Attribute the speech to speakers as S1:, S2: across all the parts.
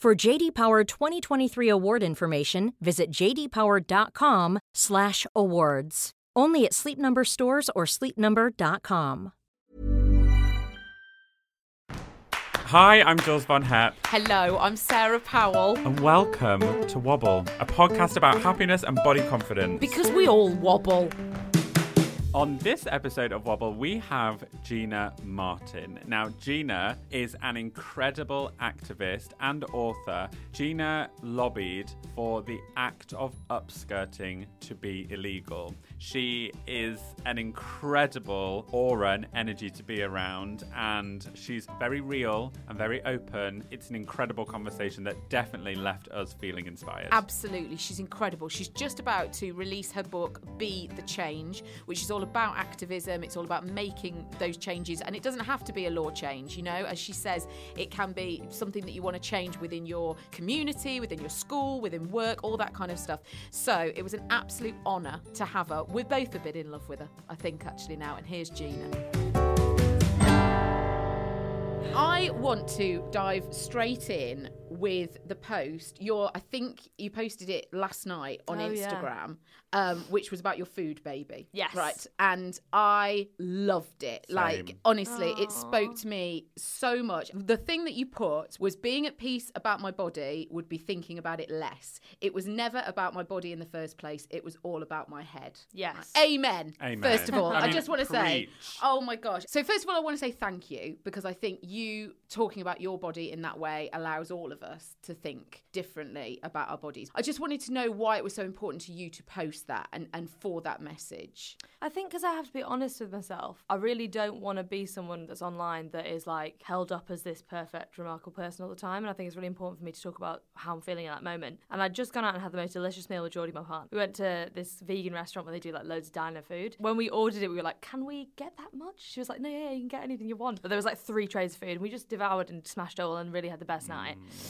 S1: For JD Power 2023 award information, visit jdpower.com/awards. Only at Sleep Number stores or sleepnumber.com.
S2: Hi, I'm Jules Von Hep.
S3: Hello, I'm Sarah Powell.
S2: and welcome to Wobble, a podcast about happiness and body confidence.
S3: Because we all wobble.
S2: On this episode of Wobble, we have Gina Martin. Now, Gina is an incredible activist and author. Gina lobbied for the act of upskirting to be illegal. She is an incredible aura and energy to be around, and she's very real and very open. It's an incredible conversation that definitely left us feeling inspired.
S3: Absolutely, she's incredible. She's just about to release her book, Be the Change, which is all about activism. It's all about making those changes, and it doesn't have to be a law change, you know. As she says, it can be something that you want to change within your community, within your school, within work, all that kind of stuff. So it was an absolute honour to have her. We're both a bit in love with her, I think, actually, now. And here's Gina. I want to dive straight in with the post. Your, I think you posted it last night on
S4: Oh, yeah.
S3: Instagram, um, which was about your food baby.
S4: Yes.
S3: Right. And I loved it. Like,
S2: Same.
S3: honestly, it spoke to me so much. The thing that you put was being at peace about my body would be thinking about it less. It was never about my body in the first place, it was all about my head.
S4: Yes.
S3: Amen.
S2: Amen.
S3: First of all,
S2: I
S3: I, just want to say, oh my gosh. So first of all, I want to say thank you because I think you talking about your body in that way allows all of us to think differently about our bodies. I just wanted to know why it was so important to you to post that and, and for that message.
S4: I think because I have to be honest with myself, I really don't want to be someone that's online that is like held up as this perfect, remarkable person all the time. And I think it's really important for me to talk about how I'm feeling at that moment. And I'd just gone out and had the most delicious meal with Geordie, my partner. We went to this vegan restaurant where they do like loads of diner food. When we ordered it, we were like, can we get that much? She was like, no, yeah, yeah, you can get anything you want. But there was like three trays of food and we just devoured and smashed all and really had the best night. Mm.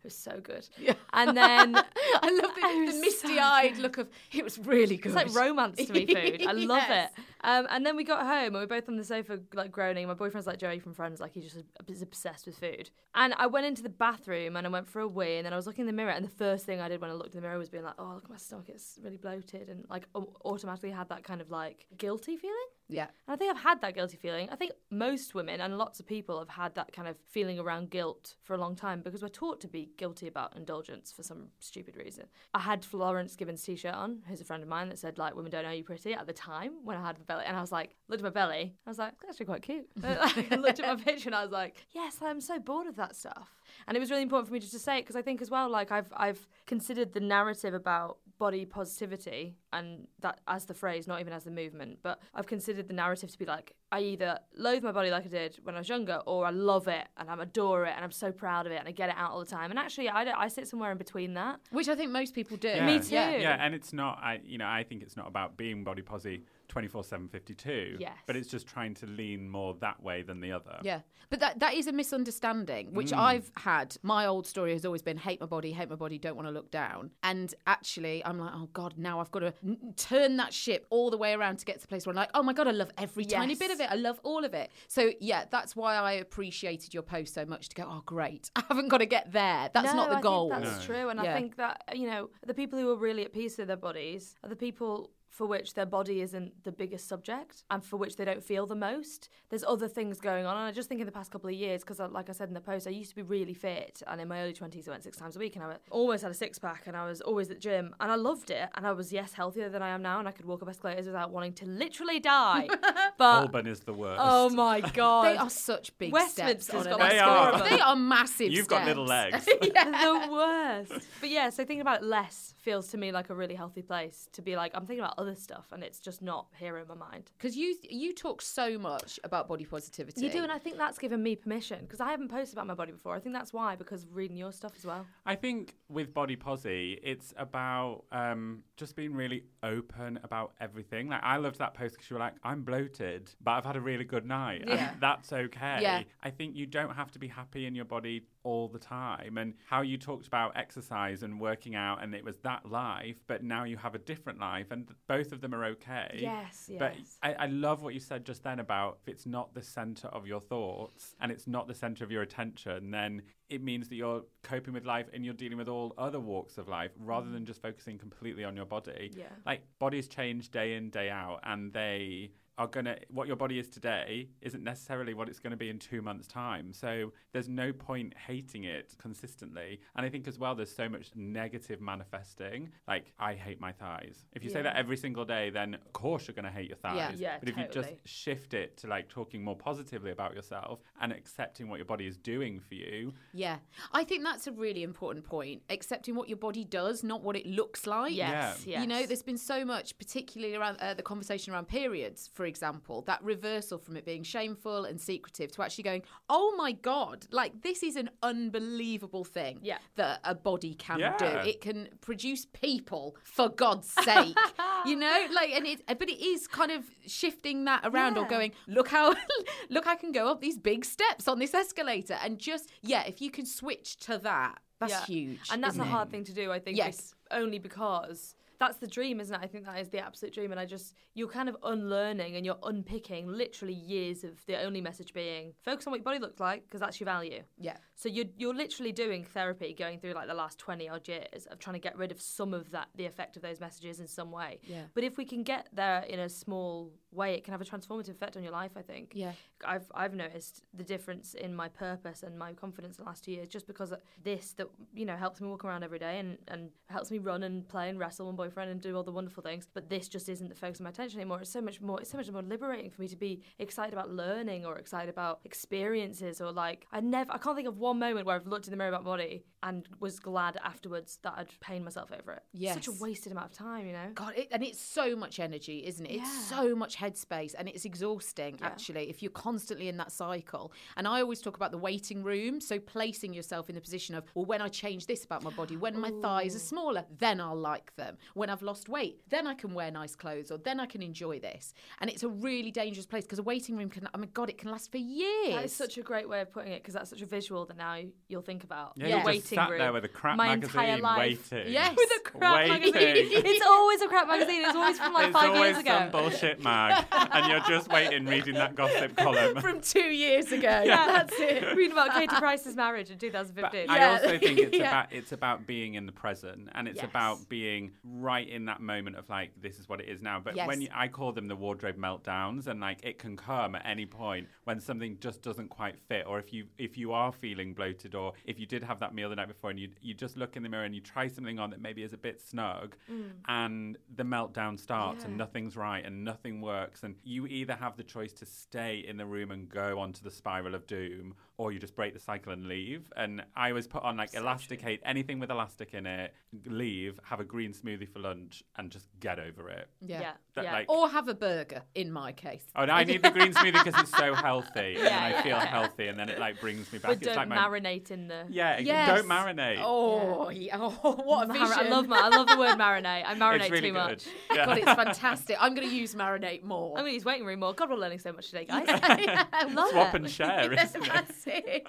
S4: It was so good.
S3: Yeah.
S4: And then
S3: I love the, the misty-eyed look of it was really good.
S4: It's like romance to me food. I love
S3: Yes.
S4: it. Um, and then we got home and we were both on the sofa like groaning. My boyfriend's like Joey from Friends, like he just is obsessed with food. And I went into the bathroom and I went for a wee and then I was looking in the mirror and the first thing I did when I looked in the mirror was being like, oh look at my stomach, it's really bloated and like au- automatically had that kind of like guilty feeling.
S3: Yeah.
S4: And I think I've had that guilty feeling. I think most women and lots of people have had that kind of feeling around guilt for a long time because we're taught to be guilty about indulgence for some stupid reason. I had Florence Given's t-shirt on, who's a friend of mine that said like women don't know you're pretty at the time when I had the belly. And I was like looked at my belly I was like that's actually quite cute. I looked at my picture and I was like yes I'm so bored of that stuff and it was really important for me just to say it because I think as well, like I've I've considered the narrative about body positivity and that as the phrase, not even as the movement, but I've considered the narrative to be like I either loathe my body like I did when I was younger, or I love it and I adore it and I'm so proud of it and I get it out all the time. And actually, I, I sit somewhere in between that,
S3: which I think most people do.
S2: Yeah.
S4: Me too.
S3: Yeah,
S2: and it's not. I you know I think it's not about being body positive Twenty four seven fifty two.
S4: yes
S2: but it's just trying to lean more that way than the other
S3: yeah but that that is a misunderstanding which
S2: mm.
S3: i've had my old story has always been hate my body hate my body don't want to look down and actually i'm like oh god now i've got to n- turn that ship all the way around to get to the place where i'm like oh my god i love every
S4: yes.
S3: tiny bit of it i love all of it so yeah that's why i appreciated your post so much to go oh great i haven't got to get there that's
S4: no,
S3: not the
S4: I
S3: goal
S4: that's
S2: no.
S4: true and
S3: yeah.
S4: i think that you know the people who are really at peace with their bodies are the people for which their body isn't the biggest subject and for which they don't feel the most. There's other things going on. And I just think in the past couple of years, because uh, like I said in the post, I used to be really fit. And in my early 20s, I went six times a week and I almost had a six pack and I was always at the gym and I loved it. And I was, yes, healthier than I am now and I could walk up escalators without wanting to literally die. But
S2: Alban is the worst.
S4: oh my God.
S3: They are such big steps
S4: Westminster's
S3: on
S4: got
S3: an
S2: They are.
S4: four of them.
S3: They are massive
S2: You've got little
S3: steps.
S2: legs.
S4: the worst. But yeah, so thinking about less feels to me like a really healthy place to be like, I'm thinking about other stuff and it's just not here in my mind.
S3: Because you you talk so much about body positivity.
S4: You do, and I think that's given me permission because I haven't posted about my body before. I think that's why, because of reading your stuff as well.
S2: I think with Body Posi, it's about um, just being really open about everything. Like, I loved that post because you were like, I'm bloated, but I've had a really good night.
S3: Yeah.
S2: And that's okay.
S3: Yeah.
S2: I think you don't have to be happy in your body all the time. And how you talked about exercise and working out, and it was that life, but now you have a different life, and both of them are okay.
S4: Yes,
S2: But
S4: yes.
S2: I, I love what you said just then about if it's not the center of your thoughts and it's not the center of your attention, then it means that you're coping with life and you're dealing with all other walks of life rather mm. than just focusing completely on your body.
S4: Yeah.
S2: Like bodies change day in, day out, and they are gonna what your body is today isn't necessarily what it's going to be in two months time so there's no point hating it consistently and i think as well there's so much negative manifesting like i hate my thighs if you say that every single day then of course you're going to hate your thighs
S3: Yeah.
S4: Yeah,
S2: but if you just shift it to like talking more positively about yourself and accepting what your body is doing for you
S3: Yeah, I think that's a really important point. Accepting what your body does, not what it looks like.
S4: Yes,
S2: Yeah.
S4: yes.
S3: You know, there's been so much, particularly around uh, the conversation around periods, for example, that reversal from it being shameful and secretive to actually going, oh my God, like this is an unbelievable thing
S4: Yeah.
S3: that a body can
S2: Yeah.
S3: do. It can produce people, for God's sake. you know, like, and it, but it is kind of shifting that around or going, look how, look, I can go up these big steps on this escalator. And just, yeah, if you can switch to that, that's
S4: Yeah.
S3: huge.
S4: And that's
S3: isn't
S4: a
S3: it?
S4: hard thing to do, I think.
S3: Yes.
S4: Only because that's the dream, isn't it? I think that is the absolute dream. And I just, you're kind of unlearning and you're unpicking literally years of the only message being focus on what your body looks like because that's your value.
S3: Yeah.
S4: So you're you're literally doing therapy, going through like the last twenty odd years of trying to get rid of some of that, the effect of those messages in some way.
S3: Yeah.
S4: But if we can get there in a small way, it can have a transformative effect on your life. I think.
S3: Yeah.
S4: I've I've noticed the difference in my purpose and my confidence in the last two years just because of this that you know helps me walk around every day and, and helps me run and play and wrestle and boyfriend and do all the wonderful things. But this just isn't the focus of my attention anymore. It's so much more. It's so much more liberating for me to be excited about learning or excited about experiences or like I never I can't think of one moment where I've looked in the mirror about my body and was glad afterwards that I'd pained myself over it. It's such a wasted amount of time, you know.
S3: God, it, and it's so much energy, isn't it? It's so much headspace, and it's exhausting
S4: Yeah.
S3: actually if you're constantly in that cycle. And I always talk about the waiting room, so placing yourself in the position of, well, when I change this about my body, when my thighs are smaller, then I'll like them. When I've lost weight, then I can wear nice clothes, or then I can enjoy this. And it's a really dangerous place because a waiting room can, oh my God, it can last for years.
S4: That is such a great way of putting it because that's such a visual that now you'll think about.
S2: Yeah,
S4: the
S2: you just
S4: waiting
S2: sat
S4: room.
S2: there with a crap
S4: my
S2: magazine
S4: entire life.
S2: waiting.
S3: Yes.
S4: With a crap
S2: Waiting.
S4: magazine. it's always a crap magazine. It's always from like
S2: It's
S4: five years ago.
S2: some bullshit mag, and you're just waiting, reading that gossip column.
S3: From two years ago.
S4: yeah, that's it. Reading about Katie Price's marriage in 2015.
S2: I
S3: Yeah.
S2: also think it's
S3: Yeah.
S2: about it's about being in the present, and it's
S4: Yes.
S2: about being right in that moment of like this is what it is now. But when you, I call them the wardrobe meltdowns, and like it can come at any point when something just doesn't quite fit, or if you if you are feeling bloated, or if you did have that meal the night before, and you you just look in the mirror and you try something on that maybe is a bit snug, mm. and the meltdown starts, and nothing's right, and nothing works, and you either have the choice to stay in the room and go onto the spiral of doom, or you just break the cycle and leave. And I always put on like elasticate anything with elastic in it, leave, have a green smoothie for lunch, and just get over it.
S3: Yeah.
S4: Yeah.
S2: That,
S4: yeah.
S2: like-
S3: Or have a burger, in my case.
S2: Oh, and I need the green smoothie because it's so healthy, and
S4: Yeah,
S2: I
S4: yeah,
S2: feel
S4: yeah.
S2: healthy, and then it like brings me back.
S4: but
S2: it's
S4: don't
S2: like my
S4: marinate in the.
S2: yeah,
S3: Yes.
S2: don't marinate.
S3: Oh, yeah. oh what a
S4: Mar-
S3: vision.
S4: I love ma- I love the word marinate. I marinate
S2: it's really
S4: too
S2: good.
S4: much.
S2: Yeah.
S3: God, it's fantastic. I'm going to use marinate more.
S4: I'm gonna use waiting room more. God, we're learning so much today, guys.
S3: I love
S2: Swap
S3: it.
S2: and share,
S3: Yeah,
S2: isn't it?
S3: that's it.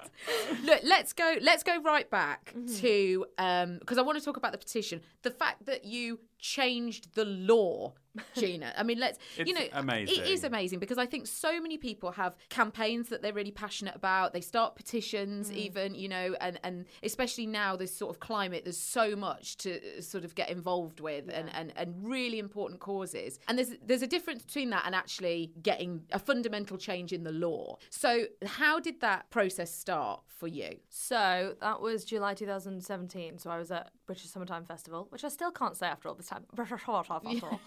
S3: Look, let's go. Let's go right back
S4: Mm-hmm.
S3: to because I want to talk about the petition. The fact that you to changed the law, Gina. I mean, let's. you know,
S2: amazing.
S3: It is amazing because I think so many people have campaigns that they're really passionate about. They start petitions,
S4: Mm.
S3: even you know, and and especially now this sort of climate. There's so much to sort of get involved with, and, and and really important causes. And there's there's a difference between that and actually getting a fundamental change in the law. So how did that process start for you?
S4: So that was July 2017. So I was at British Summertime Festival, which I still can't say after all this time. British Summertime Festival.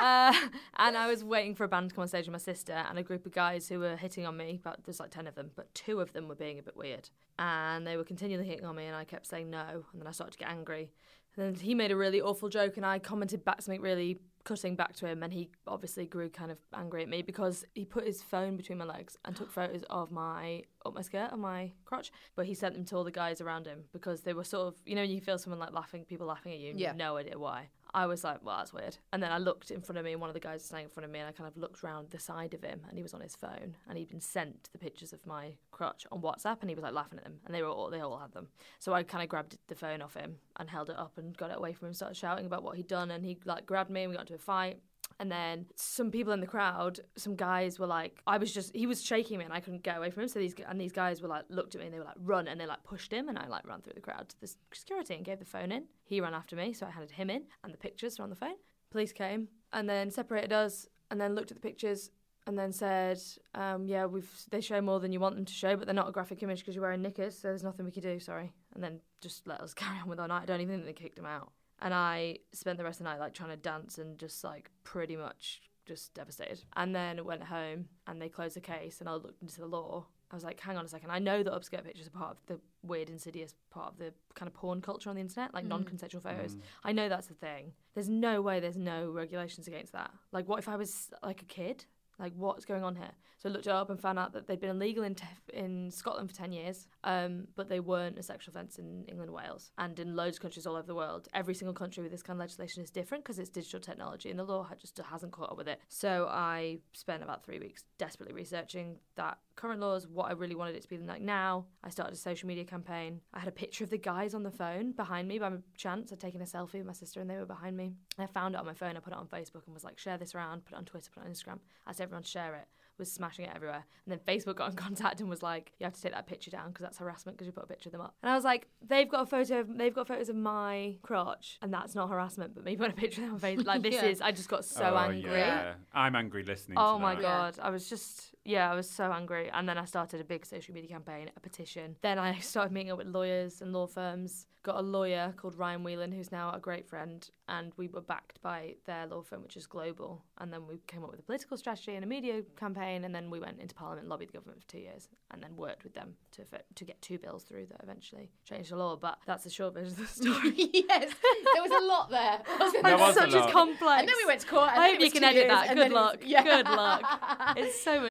S4: uh, and I was waiting for a band to come on stage with my sister and a group of guys who were hitting on me. But there's like 10 of them, but two of them were being a bit weird. And they were continually hitting on me, and I kept saying no. And then I started to get angry. And then he made a really awful joke, and I commented back something really cutting back to him. And he obviously grew kind of angry at me because he put his phone between my legs and took photos of my up my skirt and my crotch. But he sent them to all the guys around him because they were sort of, you know, you feel someone like laughing, people laughing at you, and you
S3: Yeah.
S4: have no idea why. I was like, well, that's weird. And then I looked in front of me, and one of the guys was standing in front of me, and I kind of looked round the side of him, and he was on his phone, and he'd been sent the pictures of my crotch on WhatsApp, and he was like laughing at them, and they were all they all had them. So I kind of grabbed the phone off him and held it up and got it away from him, started shouting about what he'd done, and he like grabbed me, and we got into a fight. And then some people in the crowd, some guys were like, I was just, he was shaking me and I couldn't get away from him. So these, and these guys were like, looked at me and they were like, run. And they like pushed him. And I like ran through the crowd to the security and gave the phone in. He ran after me. So I handed him in and the pictures were on the phone. Police came and then separated us and then looked at the pictures and then said, um, yeah, we've, they show more than you want them to show, but they're not a graphic image because you're wearing knickers. So there's nothing we can do. Sorry. And then just let us carry on with our night. I don't even think they kicked him out. And I spent the rest of the night like trying to dance and just like pretty much just devastated. And then went home and they closed the case and I looked into the law. I was like, hang on a second. I know that upskirt pictures are part of the weird, insidious part of the kind of porn culture on the internet, like mm. non consensual photos. Mm. I know that's a thing. There's no way there's no regulations against that. Like, what if I was like a kid? Like, what's going on here? So I looked it up and found out that they'd been illegal in, te- in Scotland for 10 years, um, but they weren't a sexual offence in England and Wales and in loads of countries all over the world. Every single country with this kind of legislation is different because it's digital technology and the law just hasn't caught up with it. So I spent about three weeks desperately researching that current laws, what I really wanted it to be like now. I started a social media campaign. I had a picture of the guys on the phone behind me by chance. I'd taken a selfie with my sister and they were behind me. I found it on my phone. I put it on Facebook and was like, share this around, put it on Twitter, put it on Instagram. Asked everyone to share it. Was smashing it everywhere. And then Facebook got in contact and was like, you have to take that picture down because that's harassment because you put a picture of them up. And I was like, they've got a photo of, they've got photos of my crotch and that's not harassment, but me putting a picture of them on Facebook. Like, this
S3: Yeah.
S4: is, I just got so
S2: oh,
S4: angry.
S2: Yeah. I'm angry listening
S4: Oh
S2: to
S4: my
S2: that.
S4: god, I was just yeah, I was so angry. And then I started a big social media campaign, a petition. Then I started meeting up with lawyers and law firms. Got a lawyer called Ryan Whelan, who's now a great friend, and we were backed by their law firm, which is global. And then we came up with a political strategy and a media campaign, and then we went into Parliament, lobbied the government for two years, and then worked with them to to get two bills through that eventually changed the law. But that's the short version of the story.
S3: yes, there was a lot there. wasn't
S2: There was a
S4: Such
S2: lot.
S4: a complex.
S3: And then we went to court. And
S4: I hope you can edit
S3: years,
S4: that. Good
S3: then it was-
S4: luck.
S3: yeah.
S4: Good luck. It's so much.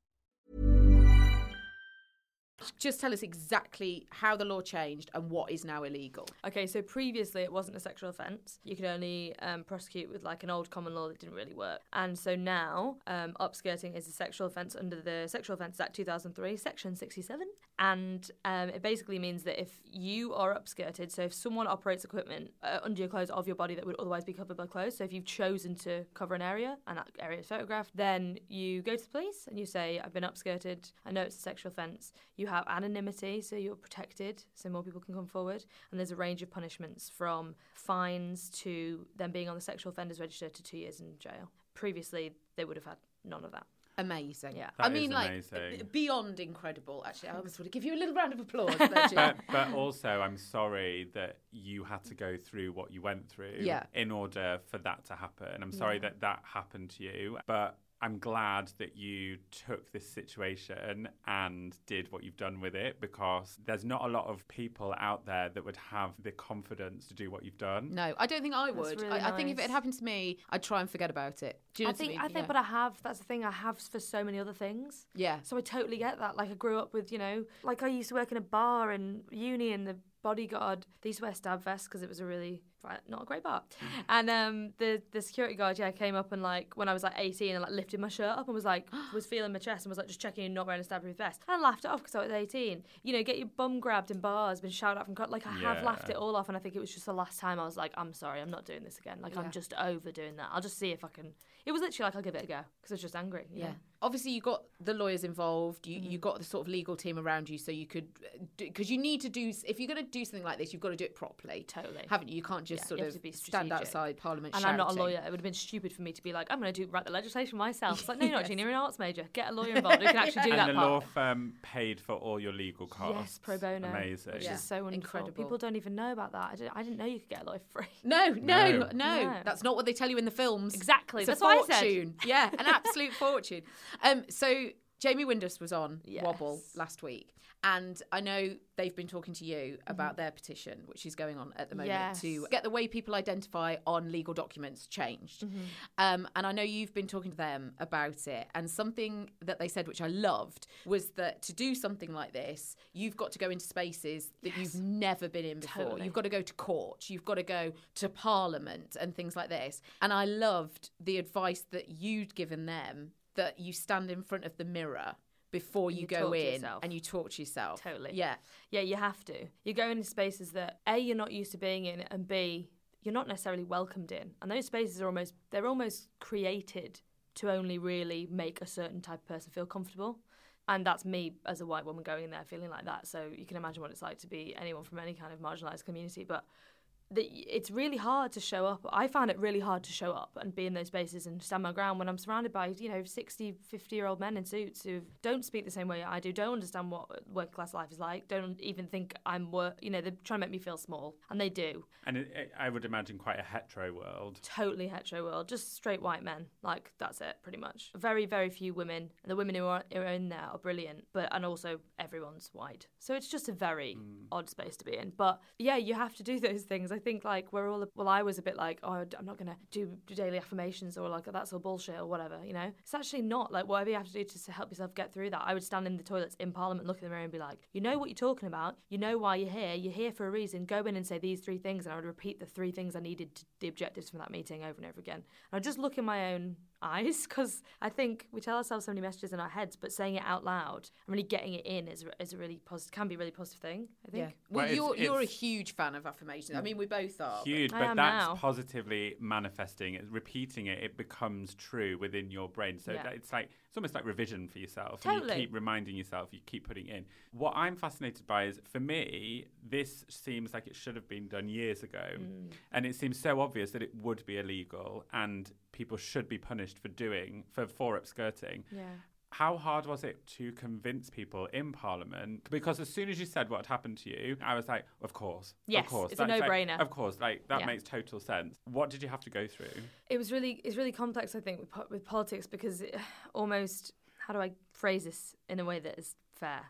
S3: Just tell us exactly how the law changed and what is now illegal.
S4: Okay, so previously it wasn't a sexual offence. You could only um, prosecute with like an old common law that didn't really work. And so now um, upskirting is a sexual offence under the Sexual Offences Act 2003, Section 67. And um, it basically means that if you are upskirted, so if someone operates equipment uh, under your clothes of your body that would otherwise be covered by clothes, so if you've chosen to cover an area and that area is photographed, then you go to the police and you say, I've been upskirted, I know it's a sexual offence. You have anonymity, so you're protected, so more people can come forward. And there's a range of punishments from fines to them being on the sexual offenders register to two years in jail. Previously, they would have had none of that.
S3: Amazing.
S4: Yeah.
S3: I mean, like,
S2: amazing.
S3: beyond incredible. Actually, I almost want to give you a little round of applause.
S2: but, but also, I'm sorry that you had to go through what you went through
S3: Yeah.
S2: in order for that to happen. I'm sorry that that happened to you, but I'm glad that you took this situation and did what you've done with it because there's not a lot of people out there that would have the confidence to do what you've done.
S3: no, I don't think I would.
S4: really
S3: I, I think if it had happened to me, I'd try and forget about it. Do you know
S4: I
S3: what
S4: think,
S3: mean?
S4: I think,
S3: Yeah.
S4: but I have. That's the thing. I have for so many other things.
S3: Yeah.
S4: So I totally get that. Like I grew up with, you know, like I used to work in a bar in uni, and the bodyguard they used to wear stab vests because it was a really not a great bar. And um, the the security guard, yeah, came up and like when I was like 18 and like lifted my shirt up and was like was feeling my chest and was like just checking you're not wearing a stab-proof vest. And I laughed it off because I was 18. You know, get your bum grabbed in bars, been shouted at from co- like I have laughed
S2: Yeah.
S4: it all off, and I think it was just the last time I was like, I'm sorry, I'm not doing this again. Like
S3: Yeah.
S4: I'm just over doing that. I'll just see if I can. It was literally like I'll give it a go because I was just angry.
S3: Yeah.
S4: know?
S3: Obviously, you got the lawyers involved. You
S4: Mm.
S3: you got the sort of legal team around you, so you could because you need to do if you're going to do something like this, you've got to do it properly.
S4: Totally.
S3: haven't you? You can't just
S4: Yeah,
S3: sort of
S4: have to be
S3: stand outside Parliament.
S4: And I'm not a lawyer. It would have been stupid for me to be like, I'm going to do write the legislation myself. It's like, no, you're
S3: Yes.
S4: not, Gina. You're an arts major. Get a lawyer involved who can actually do that.
S2: and
S4: that
S2: the
S4: part.
S2: law firm paid for all your legal costs.
S4: Yes, pro bono.
S2: Amazing.
S4: Which
S3: Yeah.
S4: is so wonderful.
S3: Incredible.
S4: People don't even know about that. I didn't, I didn't know you could get a lawyer free.
S3: No, no, no,
S2: No.
S4: No.
S3: That's not what they tell you in the films.
S4: Exactly,
S3: It's a
S4: that's what I said.
S3: fortune. Yeah, an absolute fortune. Um, so Jamie Windust was on
S4: Yes.
S3: Wobble last week, and I know they've been talking to you
S4: Mm-hmm.
S3: about their petition, which is going on at the moment
S4: Yes.
S3: to get the way people identify on legal documents changed.
S4: Mm-hmm.
S3: Um, and I know you've been talking to them about it, and something that they said, which I loved, was that to do something like this, you've got to go into spaces that you've never been in before.
S4: Totally.
S3: You've got to go to court, you've got to go to Parliament, and things like this. And I loved the advice that you'd given them that you stand in front of the mirror before you,
S4: You
S3: go in
S4: yourself.
S3: and you talk to yourself.
S4: Totally.
S3: Yeah.
S4: Yeah, you have to. You go into spaces that A, you're not used to being in, and B, you're not necessarily welcomed in. And those spaces are almost, they're almost created to only really make a certain type of person feel comfortable. And that's me as a white woman going in there feeling like that. So you can imagine what it's like to be anyone from any kind of marginalised community. But the, it's really hard to show up. I found it really hard to show up and be in those spaces and stand my ground when I'm surrounded by, you know, 60, 50 year old men in suits who don't speak the same way I do, don't understand what working class life is like, don't even think I'm work, you know, they're trying to make me feel small. And they do.
S2: And it, it, I would imagine quite a hetero world.
S4: Totally hetero world, just straight white men. Like, that's it, pretty much. Very, very few women. And the women who are, are in there are brilliant, but, and also everyone's white. So it's just a very mm. odd space to be in. But yeah, you have to do those things. I think, like, we're all, well, I was a bit like, oh, I'm not going to do daily affirmations or like, that's all bullshit or whatever, you know? It's actually not. Like, whatever you have to do to help yourself get through that. I would stand in the toilets in Parliament, look in the mirror and be like, you know what you're talking about. You know why you're here. You're here for a reason. Go in and say these three things. And I would repeat the three things I needed to the objectives from that meeting over and over again. And I just look in my own eyes because I think we tell ourselves so many messages in our heads, but saying it out loud and really getting it in is, is a really positive, can be a really positive thing, I think.
S3: Yeah. Well,
S2: Well,
S3: you're you're a huge fan of affirmations. I mean, we both are.
S2: Huge,
S4: I
S2: but that's
S4: now.
S2: positively manifesting it, repeating it. It becomes true within your brain. So
S4: Yeah.
S2: that it's like it's almost like revision for yourself.
S4: Totally.
S2: You keep reminding yourself. You keep putting in. What I'm fascinated by is, for me, this seems like it should have been done years ago,
S4: Mm.
S2: and it seems so obvious that it would be illegal and people should be punished for doing for for upskirting.
S4: Yeah.
S2: How hard was it to convince people in Parliament? Because as soon as you said what had happened to you, I was like, of course.
S4: Yes,
S2: of course.
S4: it's a no-brainer.
S2: of course, like that
S4: Yeah.
S2: makes total sense. What did you have to go through?
S4: It was really, it's really complex, I think, with, with politics because it, almost, how do I phrase this in a way that is fair?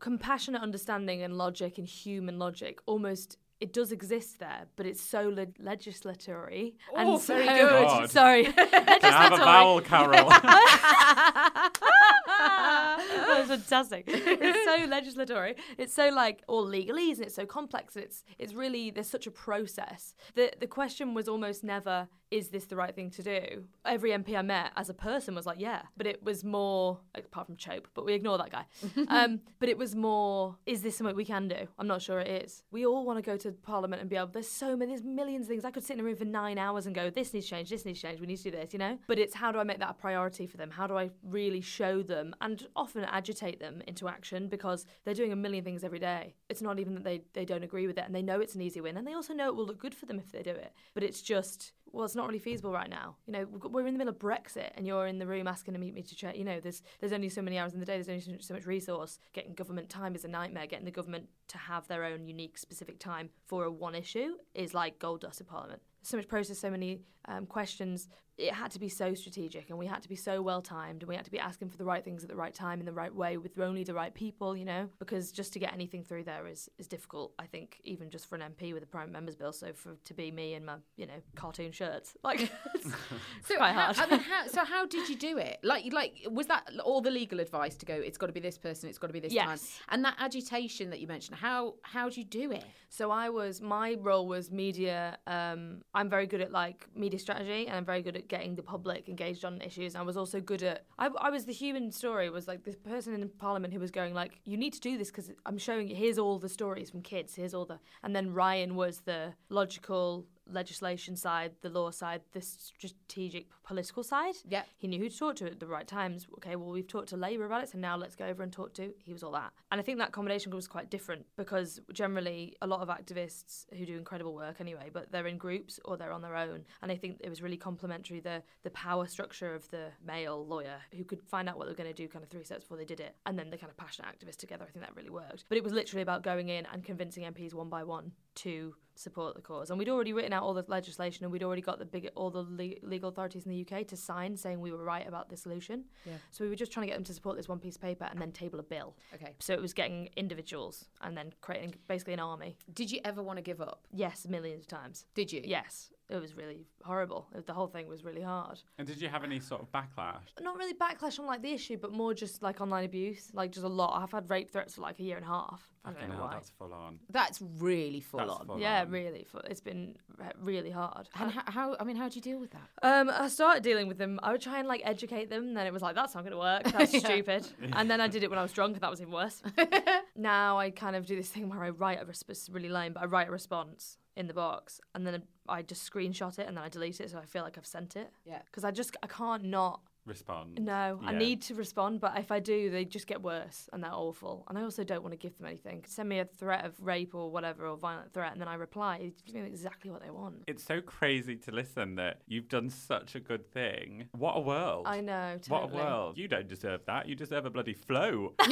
S4: Compassionate understanding and logic and human logic almost it does exist there, but it's so le- legislatory.
S3: Oh,
S4: and so,
S3: very good.
S2: God.
S4: Sorry,
S2: Can I have a
S4: legislatory.
S2: vowel, Carol?
S4: I'm fantastic. It's so legislatory. It's so like all legalese and it's so complex. And it's it's really there's such a process. The the question was almost never is this the right thing to do? Every MP I met as a person was like, yeah, but it was more apart from Chope, but we ignore that guy. um, but it was more, is this something we can do? I'm not sure it is. We all want to go to Parliament and be able. There's so many, there's millions of things. I could sit in a room for nine hours and go, this needs change, this needs change, we need to do this, you know. But it's how do I make that a priority for them? How do I really show them and often agitate them into action because they're doing a million things every day. It's not even that they they don't agree with it and they know it's an easy win and they also know it will look good for them if they do it. But it's just well, it's not really feasible right now. You know, we're in the middle of Brexit, and you're in the room asking to meet me to chat. You know, there's there's only so many hours in the day. There's only so much, so much resource. Getting government time is a nightmare. Getting the government to have their own unique, specific time for a one issue is like gold dust in Parliament. So much process, so many um, questions. It had to be so strategic, and we had to be so well timed, and we had to be asking for the right things at the right time in the right way with only the right people. You know, because just to get anything through there is is difficult. I think even just for an MP with a prime members bill. So for to be me in my you know cartoon shirts, like it's, it's quite
S3: how,
S4: hard.
S3: I mean, how, so how did you do it? Like, like was that all the legal advice to go? It's got to be this person. It's got to be this time.
S4: Yes.
S3: And that agitation that you mentioned. How how do you do it?
S4: So I was my role was media. Um, I'm very good at like media strategy, and I'm very good at getting the public engaged on issues. I was also good at. I, I was the human story. Was like this person in Parliament who was going like, "You need to do this because I'm showing you. Here's all the stories from kids. Here's all the." And then Ryan was the logical legislation side, the law side, the strategic political side.
S3: Yeah.
S4: He knew who to talk to at the right times. Okay, well, we've talked to Labour about it, so now let's go over and talk to. He was all that. And I think that combination was quite different because generally a lot of activists who do incredible work anyway, but they're in groups or they're on their own. And I think it was really complementary the, the power structure of the male lawyer who could find out what they were going to do kind of three steps before they did it. And then the kind of passionate activists together. I think that really worked. But it was literally about going in and convincing MPs one by one to support the cause. And we'd already written out all the legislation and we'd already got the big all the le- legal authorities in the UK to sign saying we were right about the solution.
S3: Yeah.
S4: So we were just trying to get them to support this one piece of paper and then table a bill.
S3: Okay.
S4: So it was getting individuals and then creating basically an army.
S3: Did you ever want to give up?
S4: Yes, millions of times.
S3: Did you?
S4: Yes, it was really horrible. It- the whole thing was really hard.
S2: And did you have any sort of backlash?
S4: Not really backlash on like the issue, but more just like online abuse, like just a lot. I've had rape threats for like a year and a half. I don't know
S2: hell,
S4: why.
S2: that's full on.
S3: That's really full
S2: That's
S3: on.
S2: full
S4: yeah,
S2: on.
S4: really. fu- It's been really hard.
S3: And how, how? I mean, how do you deal with that?
S4: Um, I started dealing with them. I would try and like educate them. Then it was like, that's not going to work. That's
S3: Yeah.
S4: stupid. And then I did it when I was drunk, and that was even worse. now I kind of do this thing where I write a resp- really lame, but I write a response in the box, and then I just screenshot it, and then I delete it, so I feel like I've sent it.
S3: Yeah.
S4: Because I just I can't not.
S2: Respond.
S4: No, I need to respond, but if I do, they just get worse, and they're awful. And I also don't want to give them anything. Send me a threat of rape or whatever, or violent threat, and then I reply. It's giving them exactly what they want.
S2: It's so crazy to listen that you've done such a good thing. What a world.
S4: I know.
S2: What a world. You don't deserve that. You deserve a bloody flow.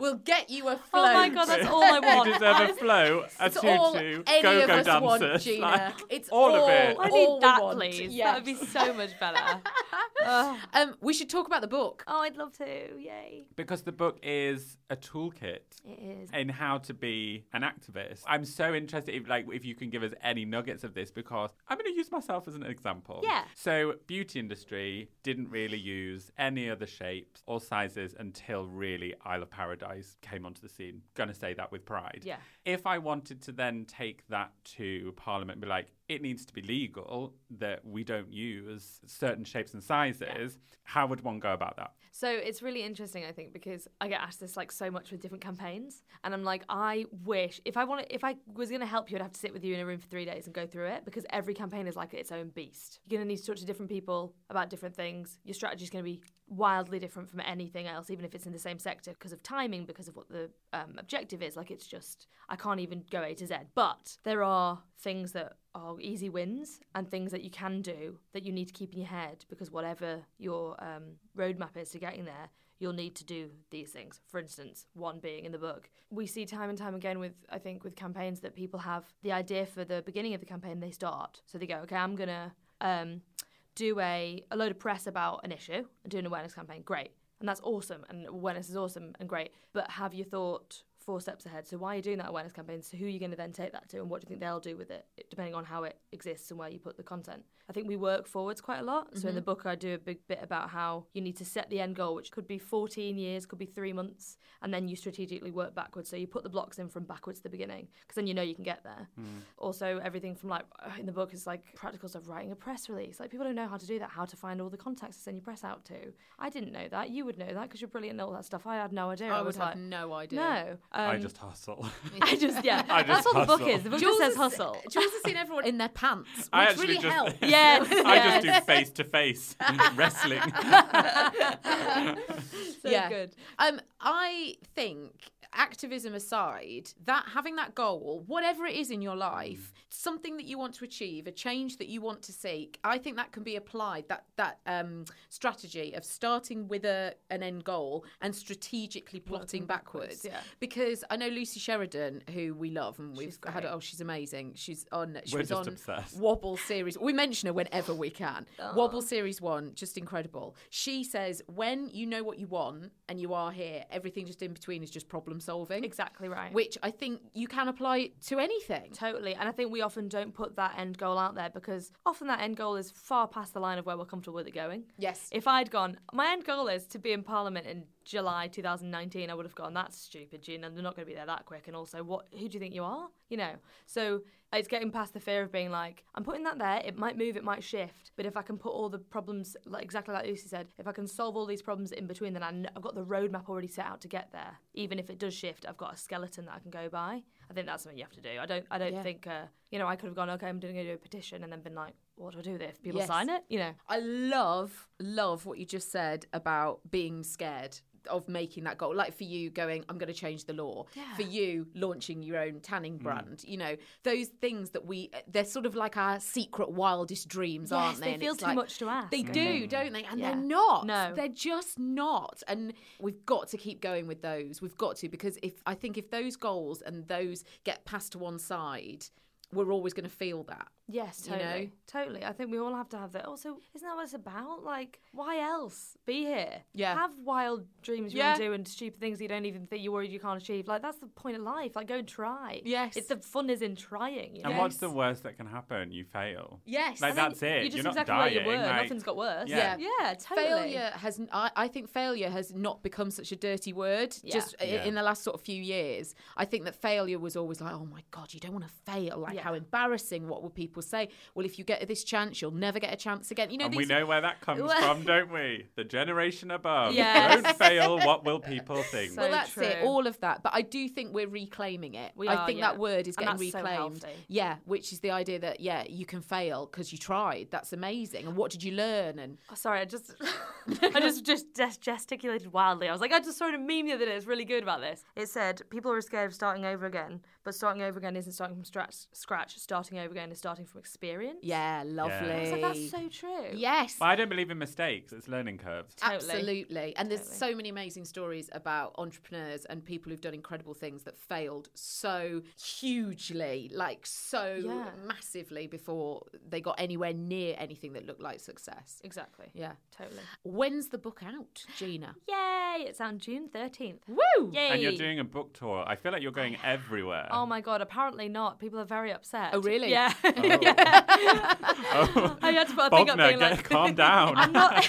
S3: we'll get you a float.
S4: Oh my god, that's all I want.
S2: you deserve a flow, a
S3: It's all
S2: tutu,
S3: any
S2: go
S3: of
S2: go
S3: us want,
S2: dancers.
S3: Gina.
S2: like,
S3: It's
S2: all of it.
S4: I
S3: all
S4: need
S3: we
S4: that,
S3: want.
S4: please.
S3: Yes.
S4: That would be so much better. Ugh.
S3: Um, we should talk about the book.
S4: oh, I'd love to. Yay.
S2: Because the book is a toolkit
S4: It is.
S2: in how to be an activist. I'm so interested if like if you can give us any nuggets of this because I'm going to use myself as an example.
S4: Yeah.
S2: So beauty industry didn't really use any other shapes or sizes until really Isle of Paradise came onto the scene. Going to say that with pride.
S4: Yeah.
S2: If I wanted to then take that to Parliament and be like, it needs to be legal that we don't use certain shapes and sizes, how would one go about that?
S4: So it's really interesting, I think, because I get asked this like so much with different campaigns, and I'm like, I wish if I want, if I was going to help you, I'd have to sit with you in a room for three days and go through it because every campaign is like its own beast. You're going to need to talk to different people about different things. Your strategy is going to be wildly different from anything else, even if it's in the same sector, because of timing, because of what the um, objective is. Like it's just I can't even go A to Z. But there are things that are easy wins and things that you can do that you need to keep in your head because whatever your um, roadmap is to getting there, you'll need to do these things. For instance, one being in the book. We see time and time again with, I think, with campaigns that people have the idea for the beginning of the campaign, they start. So they go, okay, I'm going to um, do a, a load of press about an issue and do an awareness campaign. Great. And that's awesome. And awareness is awesome and great. But have you thought four steps ahead. So why are you doing that awareness campaign? So who are you going to then take that to, and what do you think they'll do with it, depending on how it exists and where you put the content? I think we work forwards quite a lot. So in the mm-hmm. book, I do a big bit about how you need to set the end goal, which could be 14 years, could be three months, and then you strategically work backwards. So you put the blocks in from backwards to the beginning, because then you know you can get there. Mm. Also, everything from like uh, in the book is like practical stuff, writing a press release. Like people don't know how to do that, how to find all the contacts to send your press out to. I didn't know that. You would know that because you're brilliant at all that stuff. I had no idea.
S3: I would have
S4: like,
S3: no idea.
S4: no.
S2: I
S4: Um,
S2: just hustle.
S4: I just yeah.
S2: I
S4: That's
S2: just
S4: what the book is. The book
S3: Jules
S4: just says
S3: has-
S4: hustle.
S3: Jules has seen everyone in their pants, which
S2: I actually
S3: really
S2: just
S3: helps.
S4: Yes,
S2: I just do face to face wrestling.
S4: So
S3: yeah.
S4: good.
S3: Um, I think activism aside, that having that goal, whatever it is in your life, something that you want to achieve, a change that you want to seek, I think that can be applied. That that um, strategy of starting with a an end goal and strategically plotting backwards.
S4: yeah.
S3: Because I know Lucy Sheridan, who we love, and we've
S4: She's
S3: had. Oh, she's amazing. She's on. She
S2: We're
S3: was
S2: just
S3: on
S2: obsessed.
S3: Wobble series. We mention her whenever we can. Wobble series one, just incredible. She says when you know what you want and you are here, everything just in between is just problem solving.
S4: Exactly right.
S3: Which I think you can apply to anything.
S4: Totally. And I think we often don't put that end goal out there because often that end goal is far past the line of where we're comfortable with it going.
S3: Yes.
S4: If I'd gone, my end goal is to be in Parliament in July 2019, I would have gone, that's stupid, Gina. They're not going to be there that quick. And also, what? who do you think you are? You know? So it's getting past the fear of being like, I'm putting that there. It might move, it might shift. But if I can put all the problems, like exactly like Lucy said, if I can solve all these problems in between, then I kn- I've got the roadmap already set out to get there. Even if it does shift, I've got a skeleton that I can go by. I think that's something you have to do. I don't. I don't
S3: Yeah.
S4: think. Uh, you know, I could have gone. Okay, I'm going to do a petition, and then been like, what do I do with it? If people
S3: Yes.
S4: sign it, you know.
S3: I love, love what you just said about being scared of making that goal. Like for you going, I'm going to change the law. For you launching your own tanning mm. brand. You know, those things that we, they're sort of like our secret wildest dreams,
S4: Yes,
S3: aren't they?
S4: they feel too
S3: like-
S4: much to ask,
S3: They
S4: I
S3: do,
S4: think.
S3: don't they? And
S4: Yeah.
S3: they're not.
S4: No.
S3: They're just not. And we've got to keep going with those. We've got to because if I think if those goals and those get passed to one side, we're always going to feel that.
S4: Yes,
S3: you know?
S4: totally. Totally. I think we all have to have that. Also, isn't that what it's about? Like, why else be here?
S3: Yeah.
S4: Have wild dreams you
S3: Yeah.
S4: want to do and stupid things you don't even think you're worried you can't achieve. Like, that's the point of life. Like, go and try.
S3: Yes.
S4: It's the fun is in trying. You know?
S2: And what's the worst that can happen? You fail.
S3: Yes.
S2: Like
S3: And
S2: that's it.
S4: You just
S2: are not
S4: exactly
S2: dying.
S4: where you were.
S2: like-
S4: Nothing's got worse.
S2: Yeah.
S4: Yeah, totally.
S3: Failure has, I, I think failure has not become such a dirty word
S4: Yeah.
S3: just
S2: Yeah.
S3: in the last sort of few years. I think that failure was always like, oh my God, you don't want to fail. Like,
S4: Yeah.
S3: how embarrassing. What will people say? Well, if you get this chance, you'll never get a chance again. You know,
S2: and
S3: these
S2: we know where that comes
S3: Well-
S2: from, don't we? The generation above.
S4: Yes.
S2: Don't fail. What will people think?
S4: So
S3: well, that's it. All of that. But I do think we're reclaiming it.
S4: We
S3: I
S4: are,
S3: think
S4: yeah.
S3: that word is
S4: And
S3: getting
S4: that's so
S3: reclaimed. yeah, which is the idea that, yeah, you can fail because you tried. That's amazing. And what did you learn? And
S4: Oh, sorry, I just, I just just ges- gesticulated wildly. I was like, I just saw a meme the other day. It's really good about this. It said people are scared of starting over again, but starting over again isn't starting from scratch. Scratch. Starting over again is starting from experience.
S3: yeah, lovely.
S4: I was like, that's so true.
S3: Yes.
S2: Well, I don't believe in mistakes. It's learning curves.
S4: Totally.
S3: Absolutely. And there's
S4: Totally.
S3: so many amazing stories about entrepreneurs and people who've done incredible things that failed so hugely, like so
S4: Yeah.
S3: massively before they got anywhere near anything that looked like success.
S4: Exactly.
S3: Yeah.
S4: Totally.
S3: When's the book out, Gina?
S4: Yay! It's on June thirteenth.
S3: Woo!
S4: Yay!
S2: And you're doing a book tour. I feel like you're going everywhere.
S4: Oh my god! Apparently not. People are very upset.
S3: Oh, really?
S4: Yeah.
S2: Oh.
S4: I had to put a thing up
S2: Bognor,
S4: being
S2: get-
S4: like,
S2: calm down.
S4: I'm not.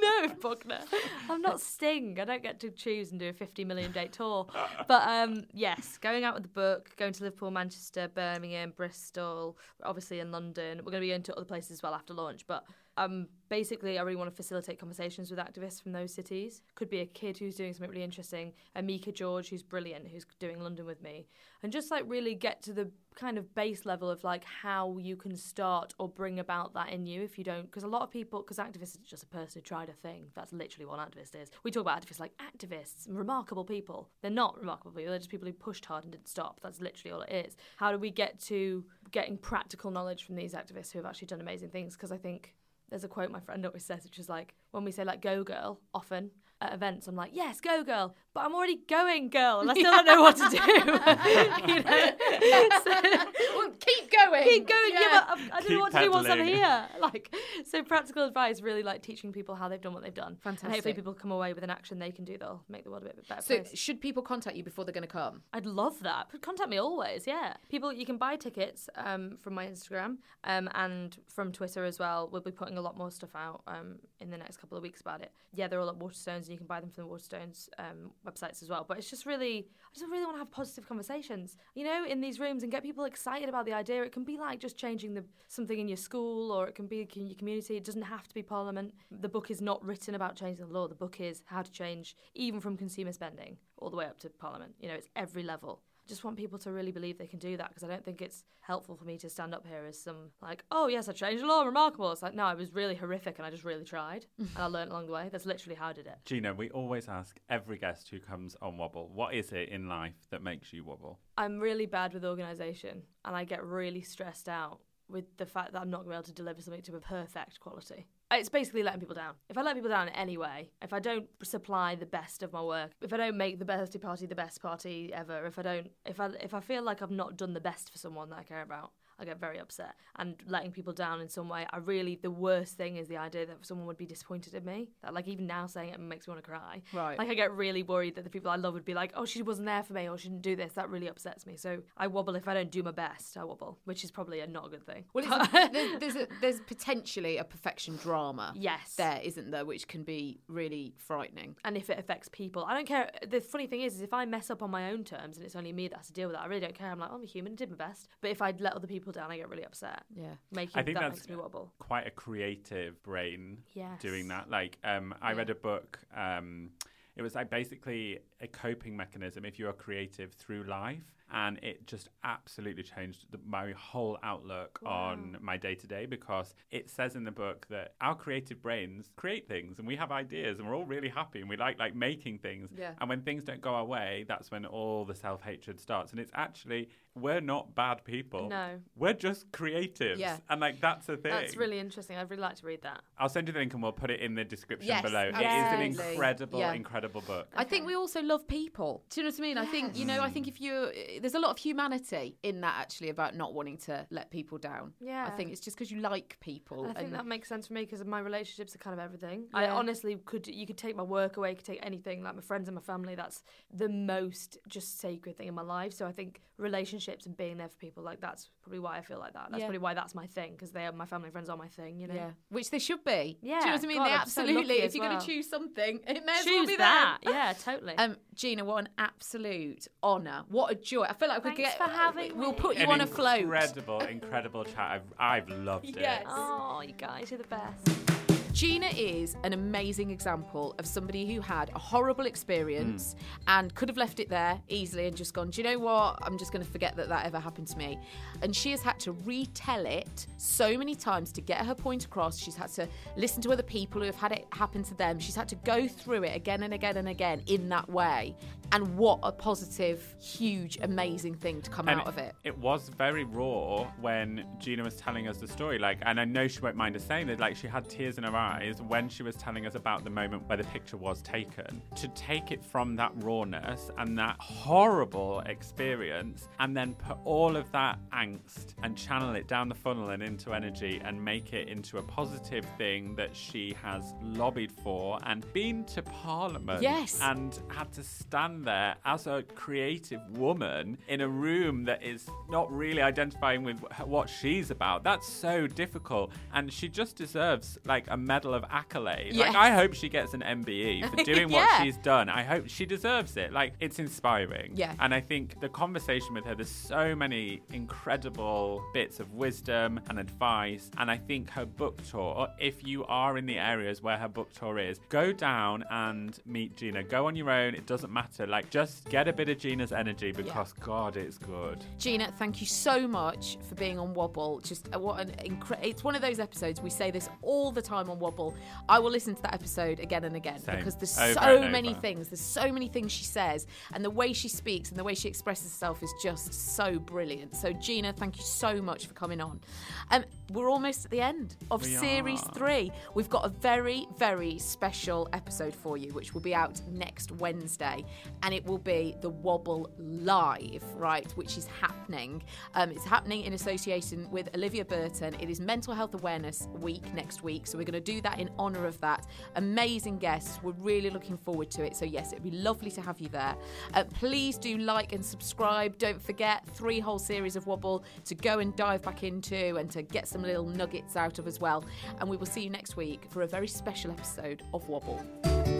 S4: no, Bognor. I'm not Sting. I don't get to choose and do a 50 million date tour. But um, yes, going out with the book, going to Liverpool, Manchester, Birmingham, Bristol, obviously in London. We're going to be going to other places as well after launch. But um, basically, I really want to facilitate conversations with activists from those cities. Could be a kid who's doing something really interesting, Amika George, who's brilliant, who's doing London with me, and just like really get to the kind of base level of like how you can start or bring about that in you if you don't. Because a lot of people, because activists is just a person who tried a thing. That's literally what an activist is. We talk about activists like activists, remarkable people. They're not remarkable people. They're just people who pushed hard and didn't stop. That's literally all it is. How do we get to getting practical knowledge from these activists who have actually done amazing things? Because I think there's a quote my friend always says, which is like, when we say like "go girl" often at events, I'm like, "Yes, go girl," but I'm already going girl, and I still don't know what to do. you know? So-
S3: well, keep going.
S4: keep going. Yeah,
S3: Yeah.
S4: but I'm- I don't know what to do once I'm here. Like, so practical advice, really like teaching people how they've done what they've done. And hopefully people come away with an action they can do that'll make the world a bit better
S3: So,
S4: place.
S3: should people contact you before they're going to come?
S4: I'd love that. Contact me always, yeah. People, you can buy tickets um, from my Instagram um, and from Twitter as well. We'll be putting a lot more stuff out um, in the next couple of weeks about it. Yeah, they're all at Waterstones, and you can buy them from the Waterstones um, websites as well. But it's just really, I just really want to have positive conversations, you know, in these rooms and get people excited about the idea. It can be like just changing the something in your school, or it can be in your community. It doesn't have to be Parliament. The book is not written about changing the law. The book is how to change, even from consumer spending all the way up to Parliament. You know, it's every level. I just want people to really believe they can do that because I don't think it's helpful for me to stand up here as some like, oh yes, I changed the law, remarkable. It's like, no, it was really horrific and I just really tried and I learned along the way. That's literally how I did it.
S2: Gina, we always ask every guest who comes on Wobble, what is it in life that makes you wobble?
S4: I'm really bad with organisation and I get really stressed out with the fact that I'm not going to be able to deliver something to a perfect quality. Uh, it's basically letting people down. If I let people down in any way, if I don't supply the best of my work, if I don't make the birthday party the best party ever, if I don't, if I if I feel like I've not done the best for someone that I care about, I get very upset. And letting people down in some way, I really the worst thing is the idea that someone would be disappointed in me. That like even now saying it makes me want to cry.
S3: Right.
S4: Like I get really worried that the people I love would be like, oh, she wasn't there for me, or she didn't do this. That really upsets me. So I wobble if I don't do my best. I wobble, which is probably a not a good thing.
S3: Well, a, there's, there's, a, there's potentially a perfection drama
S4: Yes.
S3: there, isn't there, which can be really frightening.
S4: and if it affects people. I don't care. The funny thing is, is if I mess up on my own terms and it's only me that has to deal with that, I really don't care. I'm like, oh, I'm a human, I did my best. But if I'd let other people down, I get really upset.
S3: Yeah.
S4: Making
S2: I think
S4: that
S2: that's
S4: makes me wobble.
S2: quite a creative brain
S4: Yes.
S2: doing that. Like, um, I read a book. Um, it was like basically a coping mechanism if you're creative through life, and it just absolutely changed the, my whole outlook on my day to day because it says in the book that our creative brains create things and we have ideas and we're all really happy and we like like making things.
S3: Yeah.
S2: And when things don't go our way, that's when all the self hatred starts. And it's actually we're not bad people.
S4: No.
S2: We're just creatives.
S3: Yeah.
S2: And like that's a thing.
S4: That's really interesting. I'd really like to read that.
S2: I'll send you the link and we'll put it in the description
S3: Yes,
S2: below. It is an incredible,
S3: Yeah.
S2: incredible book.
S3: I think we also love people. Do you know what I mean? I think you know. I think if you there's a lot of humanity in that actually about not wanting to let people down.
S4: Yeah.
S3: I think it's just because you like people.
S4: And I think that makes sense for me because my relationships are kind of everything. I honestly could you could take my work away, you could take anything like my friends and my family. That's the most just sacred thing in my life. So I think relationships and being there for people like that's probably why I feel like that. That's
S3: Yeah.
S4: probably why that's my thing because they are my family and friends are my thing. You know.
S3: yeah, which they should be. Yeah, do you know
S4: Yeah,
S3: what I mean?
S4: God,
S3: they
S4: I'm so
S3: absolutely.
S4: lucky
S3: if you're going to choose something, it may as
S4: Choose
S3: well be
S4: that.
S3: them.
S4: Yeah, totally.
S3: Um, Gina, what an absolute honour! What a joy! I feel like we could
S4: Thanks
S3: get.
S4: for having
S3: We'll
S4: me.
S3: put you
S2: An
S3: on a float.
S2: incredible, incredible chat. I've, I've loved
S3: Yes.
S2: it.
S4: oh, you guys, you're the best.
S3: Gina is an amazing example of somebody who had a horrible experience hmm. and could have left it there easily and just gone, do you know what? I'm just going to forget that that ever happened to me. And she has had to retell it so many times to get her point across. She's had to listen to other people who have had it happen to them. She's had to go through it again and again and again in that way. And what a positive, huge, amazing thing to come
S2: And
S3: out of it.
S2: It was very raw when Gina was telling us the story. Like, and I know she won't mind us saying that. Like, she had tears in her eyes when she was telling us about the moment where the picture was taken. To take it from that rawness and that horrible experience, and then put all of that angst and channel it down the funnel and into energy and make it into a positive thing that she has lobbied for and been to Parliament.
S3: Yes.
S2: And had to stand there as a creative woman in a room that is not really identifying with what she's about. That's so difficult. And she just deserves like a medal of accolade. Like, I hope she gets an MBE for doing what she's done. I hope she deserves it. Like, it's inspiring.
S3: Yeah.
S2: And I think the conversation with her, there's so many incredible bits of wisdom and advice. And I think her book tour, if you are in the areas where her book tour is, go down and meet Gina. Go on your own. It doesn't matter. Like, just get a bit of Gina's energy because, God, it's good.
S3: Gina, thank you so much for being on Wobble. Just uh, what an incre- it's one of those episodes we say this all the time on Wobble. I will listen to that episode again and again
S2: Same.
S3: because there's
S2: Over
S3: so many things. There's so many things she says, and the way she speaks and the way she expresses herself is just so brilliant. So, Gina, thank you so much for coming on. Um, we're almost at the end of
S2: We
S3: series
S2: are.
S3: three. We've got a very, very special episode for you, which will be out next Wednesday, and it will be the Wobble Live, right? Which is happening. Um, it's happening in association with Olivia Burton. It is Mental Health Awareness Week next week, so we're going to do that in honour of that. Amazing guests. We're really looking forward to it. So yes, it'd be lovely to have you there. Uh, please do like and subscribe. Don't forget three whole series of Wobble to go and dive back into and to get some little nuggets out of as well. And we will see you next week for a very special episode of Wobble.